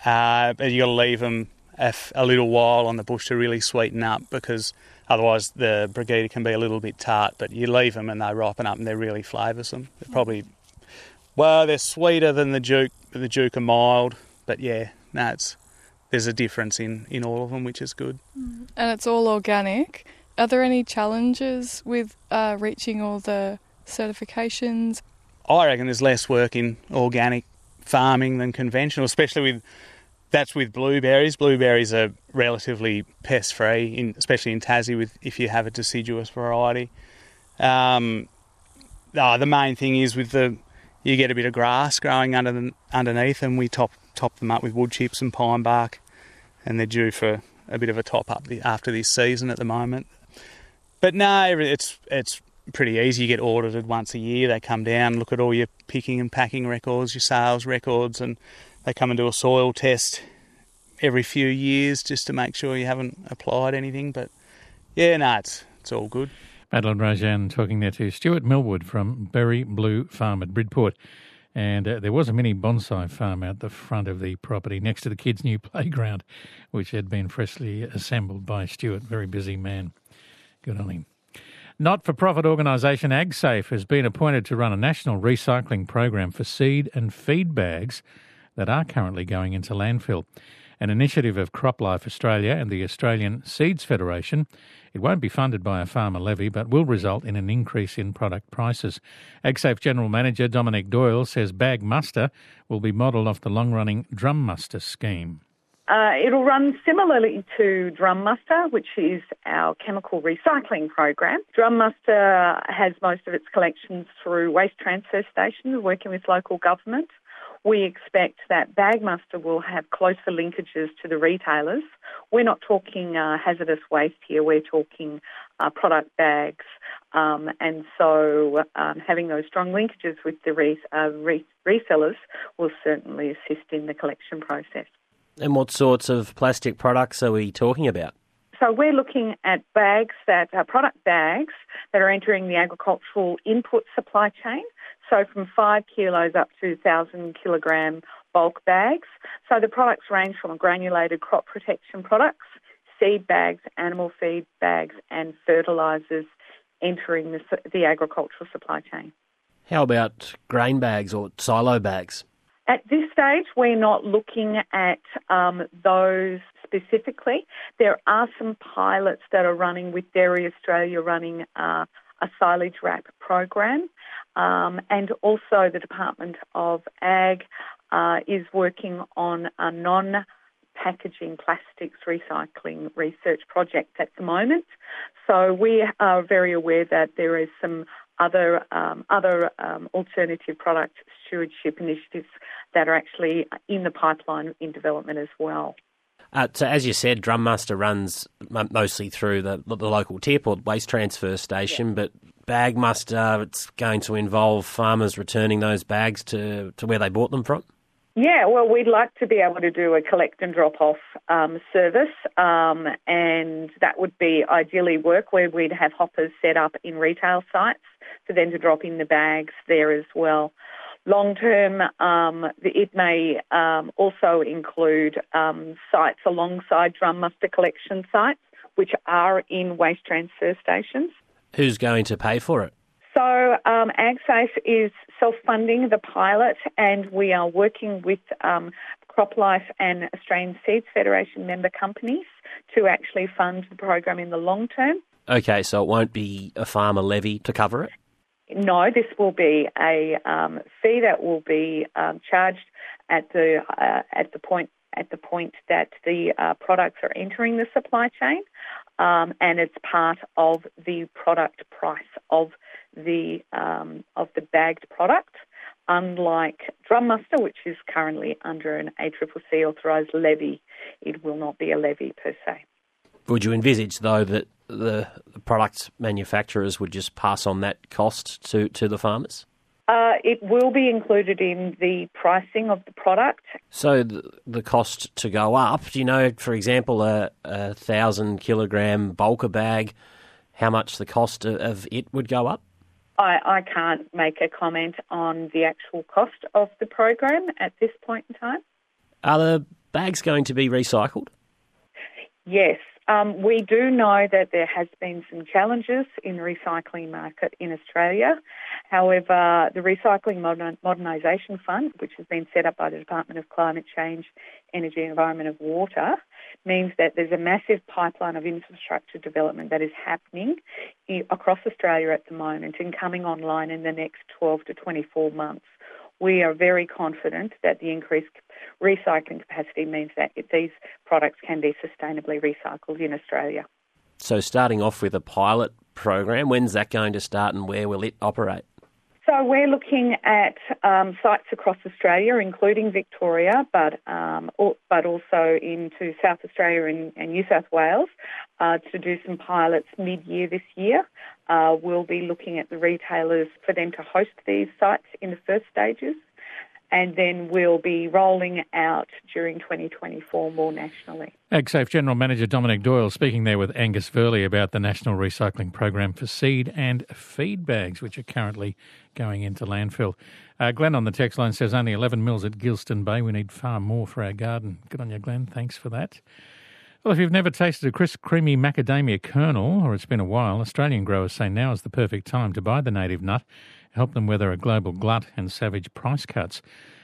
uh, but you got to leave them a, a little while on the bush to really sweeten up because otherwise the Brigitta can be a little bit tart. But you leave them and they ripen up and they're really flavoursome. They're probably well, they're sweeter than the Duke. The Duke are mild, but yeah, no, it's there's a difference in in all of them, which is good. And it's all organic. Are there any challenges with uh, reaching all the certifications? I reckon there's less work in organic farming than conventional, especially with that's with blueberries. Blueberries are relatively pest free, especially in Tassie, with if you have a deciduous variety. Um, oh, the main thing is with the you get a bit of grass growing under the, underneath, and we top top them up with wood chips and pine bark, and they're due for a bit of a top up after this season at the moment. But no, it's it's pretty easy. You get audited once a year. They come down, look at all your picking and packing records, your sales records, and they come and do a soil test every few years just to make sure you haven't applied anything. But yeah, no, it's it's all good. Madeline Rojan talking there to Stuart Millwood from Berry Blue Farm at Bridport. And uh, there was a mini bonsai farm out the front of the property next to the kids' new playground, which had been freshly assembled by Stuart. Very busy man. Good on him. Not for profit organisation AgSafe has been appointed to run a national recycling program for seed and feed bags that are currently going into landfill. An initiative of CropLife Australia and the Australian Seeds Federation. It won't be funded by a farmer levy, but will result in an increase in product prices. AgSafe General Manager Dominic Doyle says Bag Muster will be modelled off the long running Drum Muster scheme. Uh, it'll run similarly to Drum Muster, which is our chemical recycling program. Drum Muster has most of its collections through waste transfer stations working with local government. We expect that Bagmuster will have closer linkages to the retailers. We're not talking uh, hazardous waste here, we're talking uh, product bags. Um, and so um, having those strong linkages with the re- uh, re- resellers will certainly assist in the collection process. And what sorts of plastic products are we talking about? So we're looking at bags that are product bags that are entering the agricultural input supply chain. So from five kilos up to 1,000 kilogram bulk bags. So the products range from granulated crop protection products, seed bags, animal feed bags, and fertilisers entering the, the agricultural supply chain. How about grain bags or silo bags? At this stage, we're not looking at um, those specifically. There are some pilots that are running with Dairy Australia running uh, a silage wrap program, um, and also the Department of Ag uh, is working on a non packaging plastics recycling research project at the moment. So we are very aware that there is some other um, other um, alternative product stewardship initiatives that are actually in the pipeline in development as well. Uh, so, as you said, Drummuster runs mostly through the, the local tip or waste transfer station, yeah. but Bagmuster, it's going to involve farmers returning those bags to, to where they bought them from? Yeah, well, we'd like to be able to do a collect and drop off um, service, um, and that would be ideally work where we'd have hoppers set up in retail sites for them to drop in the bags there as well. Long term, um, it may um, also include um, sites alongside Drummuster collection sites, which are in waste transfer stations. Who's going to pay for it? So, um, AgSafe is self funding the pilot, and we are working with um, CropLife and Australian Seeds Federation member companies to actually fund the program in the long term. Okay, so it won't be a farmer levy to cover it? No, this will be a um, fee that will be um, charged at the uh, at the point at the point that the uh, products are entering the supply chain, um, and it's part of the product price of the um, of the bagged product. Unlike Drummuster, which is currently under an ACCC authorised levy, it will not be a levy per se. Would you envisage, though, that the, the product manufacturers would just pass on that cost to, to the farmers? Uh, it will be included in the pricing of the product. So the, the cost to go up, do you know, for example, a, a thousand kilogram bulker bag, how much the cost of, of it would go up? I, I can't make a comment on the actual cost of the program at this point in time. Are the bags going to be recycled? Yes, um, we do know that there has been some challenges in the recycling market in Australia. However, the Recycling Modern- Modernisation Fund, which has been set up by the Department of Climate Change, Energy, Environment of Water, means that there's a massive pipeline of infrastructure development that is happening across Australia at the moment and coming online in the next 12 to 24 months we are very confident that the increased recycling capacity means that these products can be sustainably recycled in Australia. So, starting off with a pilot program, when's that going to start and where will it operate? So we're looking at um, sites across Australia, including Victoria, but um, but also into South Australia and, and New South Wales, uh, to do some pilots mid-year this year. Uh, we'll be looking at the retailers for them to host these sites in the first stages and then we'll be rolling out during 2024 more nationally. AgSafe General Manager Dominic Doyle speaking there with Angus Verley about the National Recycling Program for seed and feed bags, which are currently going into landfill. Uh, Glenn on the text line says only 11 mils at Geilston Bay. We need far more for our garden. Good on you, Glenn. Thanks for that. Well, if you've never tasted a crisp, creamy macadamia kernel, or it's been a while, Australian growers say now is the perfect time to buy the native nut help them weather a global glut and savage price cuts.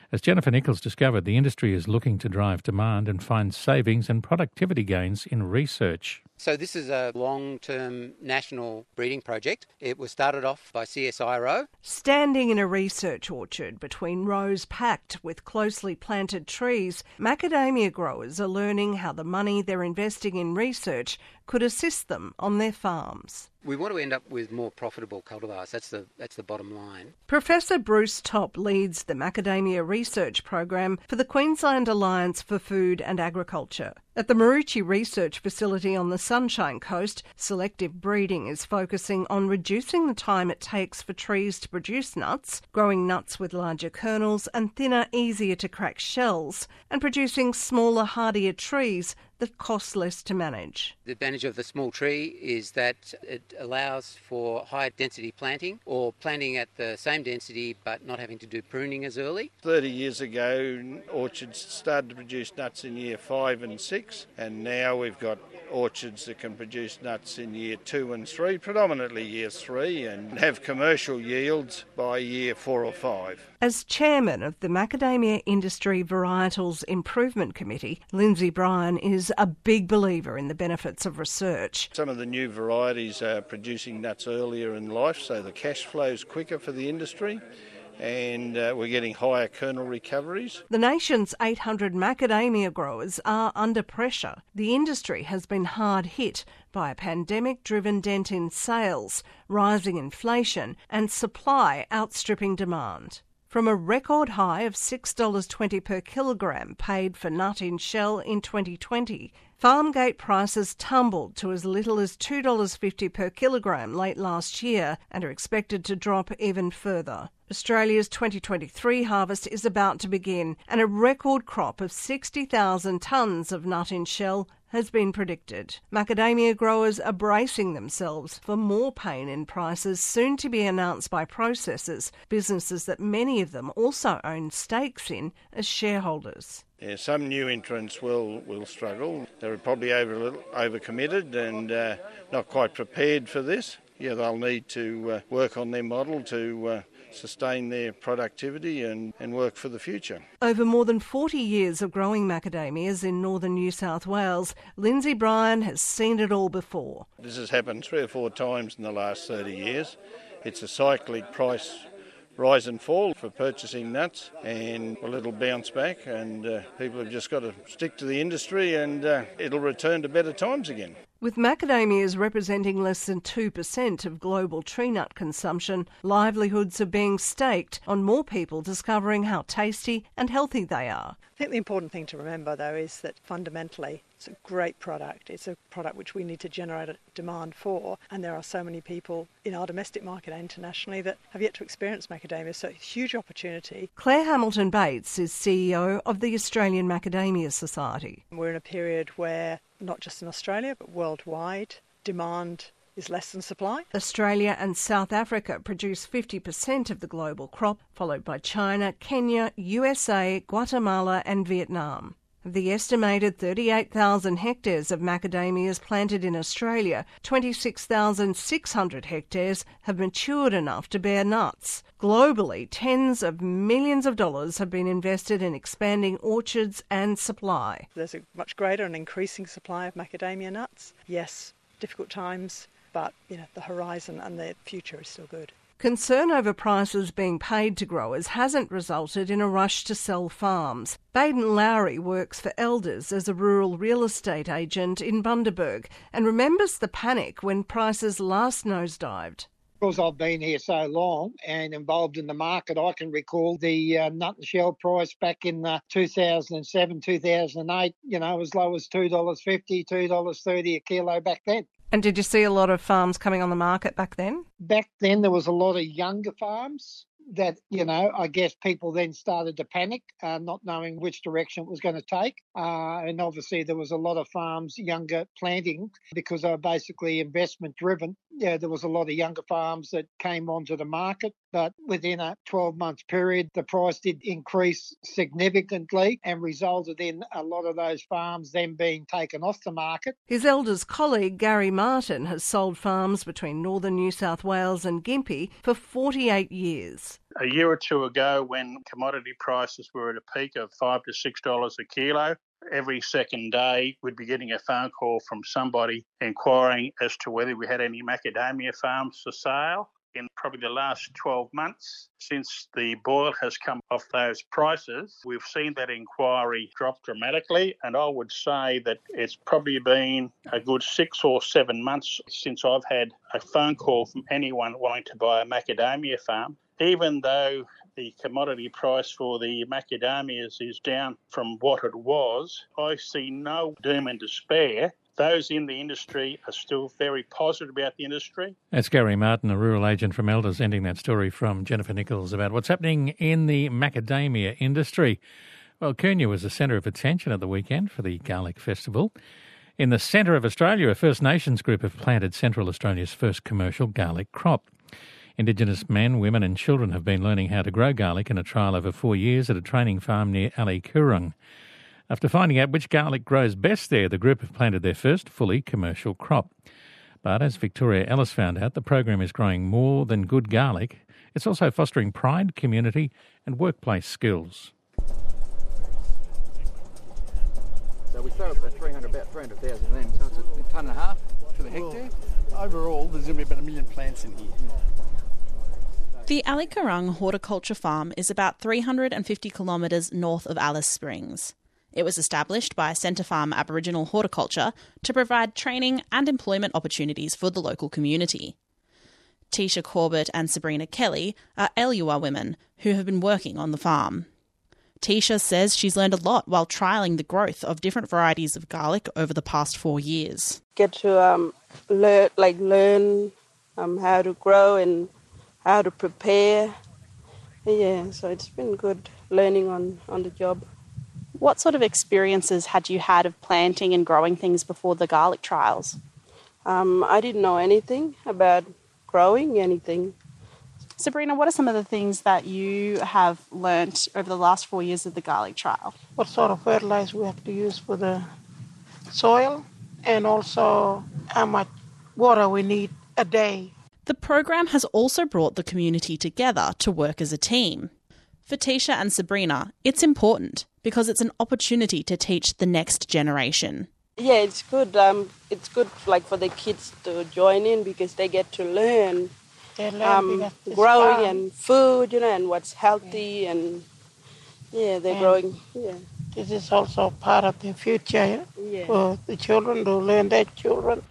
As Jennifer Nichols discovered, the industry is looking to drive demand and find savings and productivity gains in research. So, this is a long term national breeding project. It was started off by CSIRO. Standing in a research orchard between rows packed with closely planted trees, macadamia growers are learning how the money they're investing in research could assist them on their farms. We want to end up with more profitable cultivars. That's the that's the bottom line. Professor Bruce Topp leads the macadamia research program for the Queensland Alliance for Food and Agriculture. At the Maroochy Research Facility on the Sunshine Coast, selective breeding is focusing on reducing the time it takes for trees to produce nuts, growing nuts with larger kernels and thinner, easier to crack shells, and producing smaller, hardier trees that cost less to manage. The advantage of the small tree is that it allows for high density planting or planting at the same density but not having to do pruning as early. 30 years ago, orchards started to produce nuts in year five and six, and now we've got orchards that can produce nuts in year two and three, predominantly year three, and have commercial yields by year four or five. As chairman of the Macadamia Industry Varietals Improvement Committee, Lindsay Bryan is a big believer in the benefits of research. Some of the new varieties are producing nuts earlier in life, so the cash flow is quicker for the industry and uh, we're getting higher kernel recoveries. The nation's 800 macadamia growers are under pressure. The industry has been hard hit by a pandemic driven dent in sales, rising inflation, and supply outstripping demand. From a record high of $6.20 per kilogram paid for nut in shell in 2020, farm gate prices tumbled to as little as $2.50 per kilogram late last year and are expected to drop even further. Australia's 2023 harvest is about to begin, and a record crop of 60,000 tonnes of nut in shell has been predicted. Macadamia growers are bracing themselves for more pain in prices soon to be announced by processors, businesses that many of them also own stakes in as shareholders. Yeah, some new entrants will, will struggle. They're probably over overcommitted and uh, not quite prepared for this. Yeah, they'll need to uh, work on their model to uh, sustain their productivity and, and work for the future. Over more than 40 years of growing macadamias in northern New South Wales, Lindsay Bryan has seen it all before. This has happened three or four times in the last 30 years. It's a cyclic price rise and fall for purchasing nuts, and well, it'll bounce back, and uh, people have just got to stick to the industry, and uh, it'll return to better times again. With macadamias representing less than 2% of global tree nut consumption, livelihoods are being staked on more people discovering how tasty and healthy they are. I think the important thing to remember, though, is that fundamentally it's a great product. It's a product which we need to generate a demand for, and there are so many people in our domestic market and internationally that have yet to experience macadamia, so huge opportunity. Claire Hamilton Bates is CEO of the Australian Macadamia Society. We're in a period where, not just in Australia, but worldwide, demand is less than supply. Australia and South Africa produce 50% of the global crop, followed by China, Kenya, USA, Guatemala, and Vietnam. The estimated 38,000 hectares of macadamias planted in Australia, 26,600 hectares have matured enough to bear nuts. Globally, tens of millions of dollars have been invested in expanding orchards and supply. There's a much greater and increasing supply of macadamia nuts. Yes, difficult times, but you know the horizon and the future is still good. Concern over prices being paid to growers hasn't resulted in a rush to sell farms. Baden Lowry works for Elders as a rural real estate agent in Bundaberg and remembers the panic when prices last nosedived. Because I've been here so long and involved in the market, I can recall the uh, nut and shell price back in uh, 2007, 2008, you know, as low as $2.50, $2.30 a kilo back then. And did you see a lot of farms coming on the market back then? Back then, there was a lot of younger farms that, you know, I guess people then started to panic, uh, not knowing which direction it was going to take. Uh, and obviously, there was a lot of farms younger planting because they were basically investment driven. Yeah, there was a lot of younger farms that came onto the market, but within a 12 month period, the price did increase significantly and resulted in a lot of those farms then being taken off the market. His elders colleague Gary Martin has sold farms between northern New South Wales and Gympie for 48 years. A year or two ago, when commodity prices were at a peak of five to six dollars a kilo, every second day we'd be getting a phone call from somebody inquiring as to whether we had any macadamia farms for sale in probably the last 12 months since the boil has come off those prices. We've seen that inquiry drop dramatically, and I would say that it's probably been a good six or seven months since I've had a phone call from anyone wanting to buy a macadamia farm. Even though the commodity price for the macadamias is down from what it was, I see no doom and despair those in the industry are still very positive about the industry. That's Gary Martin, a rural agent from Elders, ending that story from Jennifer Nichols about what's happening in the macadamia industry. Well, Koonya was the centre of attention at the weekend for the Garlic Festival. In the centre of Australia, a First Nations group have planted Central Australia's first commercial garlic crop. Indigenous men, women, and children have been learning how to grow garlic in a trial over four years at a training farm near Ali Curung. After finding out which garlic grows best there, the group have planted their first fully commercial crop. But as Victoria Ellis found out, the program is growing more than good garlic. It's also fostering pride, community, and workplace skills. So we started at 300, about 300,000 then, so it's a tonne and a half to the hectare. Well, overall, there's going to be about a million plants in here. The Ali Curung Horticulture Farm is about 350 kilometres north of Alice Springs. It was established by Centre Farm Aboriginal Horticulture to provide training and employment opportunities for the local community. Tisha Corbett and Sabrina Kelly are Alyawarr women who have been working on the farm. Tisha says she's learned a lot while trialling the growth of different varieties of garlic over the past four years. Get to um, learn, like learn um, how to grow and how to prepare. Yeah, so it's been good learning on, on the job. What sort of experiences had you had of planting and growing things before the garlic trials? Um, I didn't know anything about growing anything. Sabrina, what are some of the things that you have learnt over the last four years of the garlic trial? What sort of fertilizer we have to use for the soil and also how much water we need a day. The program has also brought the community together to work as a team. For Tisha and Sabrina, it's important because it's an opportunity to teach the next generation. Yeah, it's good. Um, it's good like for the kids to join in because they get to learn, They learn um, because it's growing farm. and food, you know, and what's healthy and yeah, they're And growing. Yeah. This is also part of the future yeah? Yeah. for the children to learn their children.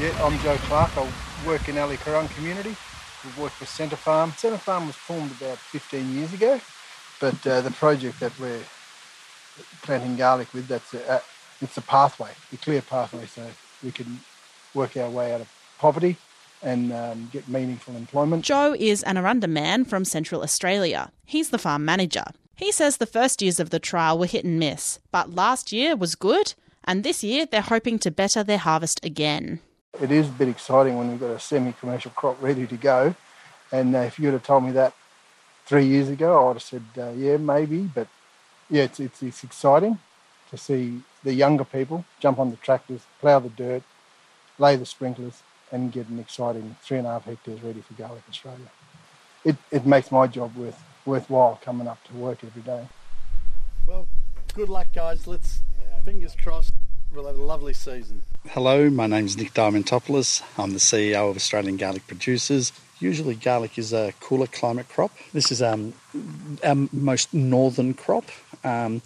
Yeah, I'm Joe Clark. I work in Ali Curung community. We work for Centre Farm. Centre Farm was formed about 15 years ago, but uh, the project that we're planting garlic with, that's a, uh, it's a pathway, a clear pathway, so we can work our way out of poverty and um, get meaningful employment. Joe is an Arrernte man from Central Australia. He's the farm manager. He says the first years of the trial were hit and miss, but last year was good, and this year they're hoping to better their harvest again. It is a bit exciting when we've got a semi-commercial crop ready to go, and uh, if you would have told me that three years ago, I would have said, uh, yeah, maybe, but yeah, it's, it's, it's exciting to see the younger people jump on the tractors, plough the dirt, lay the sprinklers, and get an exciting three and a half hectares ready for Garlic Australia. It, it makes my job worth, worthwhile coming up to work every day. Well, good luck, guys. Let's, fingers crossed, we'll have a lovely season. Hello, my name is Nick Diamantopoulos. I'm the CEO of Australian Garlic Producers. Usually, garlic is a cooler climate crop. This is um, our most northern crop. Um,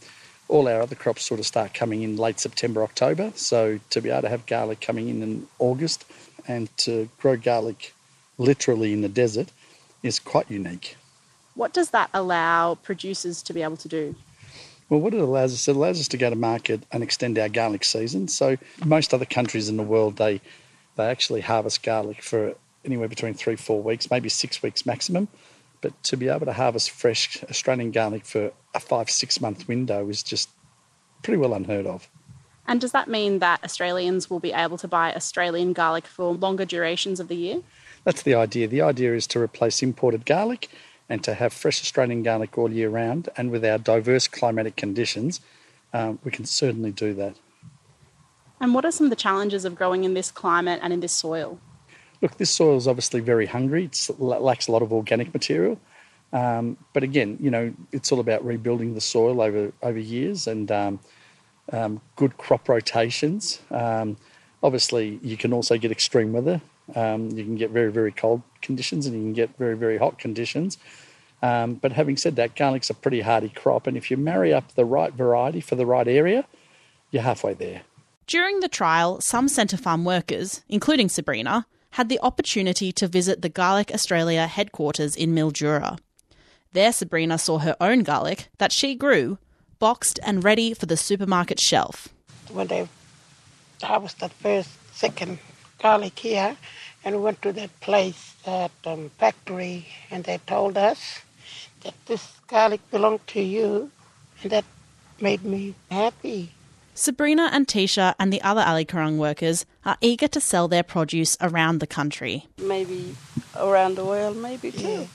all our other crops sort of start coming in late September, October. So, to be able to have garlic coming in in August and to grow garlic literally in the desert is quite unique. What does that allow producers to be able to do? Well, what it allows us, it allows us to go to market and extend our garlic season. So most other countries in the world, they they actually harvest garlic for anywhere between three, four weeks, maybe six weeks maximum. But to be able to harvest fresh Australian garlic for a five, six month window is just pretty well unheard of. And does that mean that Australians will be able to buy Australian garlic for longer durations of the year? That's the idea. The idea is to replace imported garlic and to have fresh Australian garlic all year round. And with our diverse climatic conditions, um, we can certainly do that. And what are some of the challenges of growing in this climate and in this soil? Look, this soil is obviously very hungry. It lacks a lot of organic material. Um, but again, you know, it's all about rebuilding the soil over, over years and um, um, good crop rotations. Um, obviously, you can also get extreme weather. Um, you can get very, very cold conditions and you can get very, very hot conditions. Um, but having said that, garlic's a pretty hardy crop. And if you marry up the right variety for the right area, you're halfway there. During the trial, some Centre Farm workers, including Sabrina, had the opportunity to visit the Garlic Australia headquarters in Mildura. There, Sabrina saw her own garlic that she grew, boxed and ready for the supermarket shelf. When they harvested first, second garlic here, and we went to that place, that um, factory, and they told us that this garlic belonged to you, and that made me happy. Sabrina and Tisha and the other Ali Curung workers are eager to sell their produce around the country. Maybe around the world, maybe too.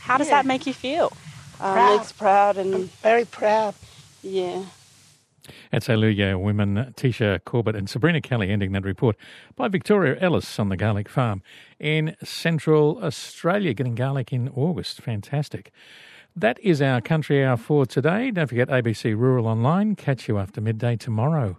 How does Yeah. that make you feel? uh, Proud. makes proud and very proud. Yeah. That's Alyawarr women Tisha Corbett and Sabrina Kelly ending that report by Victoria Ellis on the garlic farm in central Australia, getting garlic in August. Fantastic. That is our country hour for today. Don't forget ABC Rural Online. Catch you after midday tomorrow.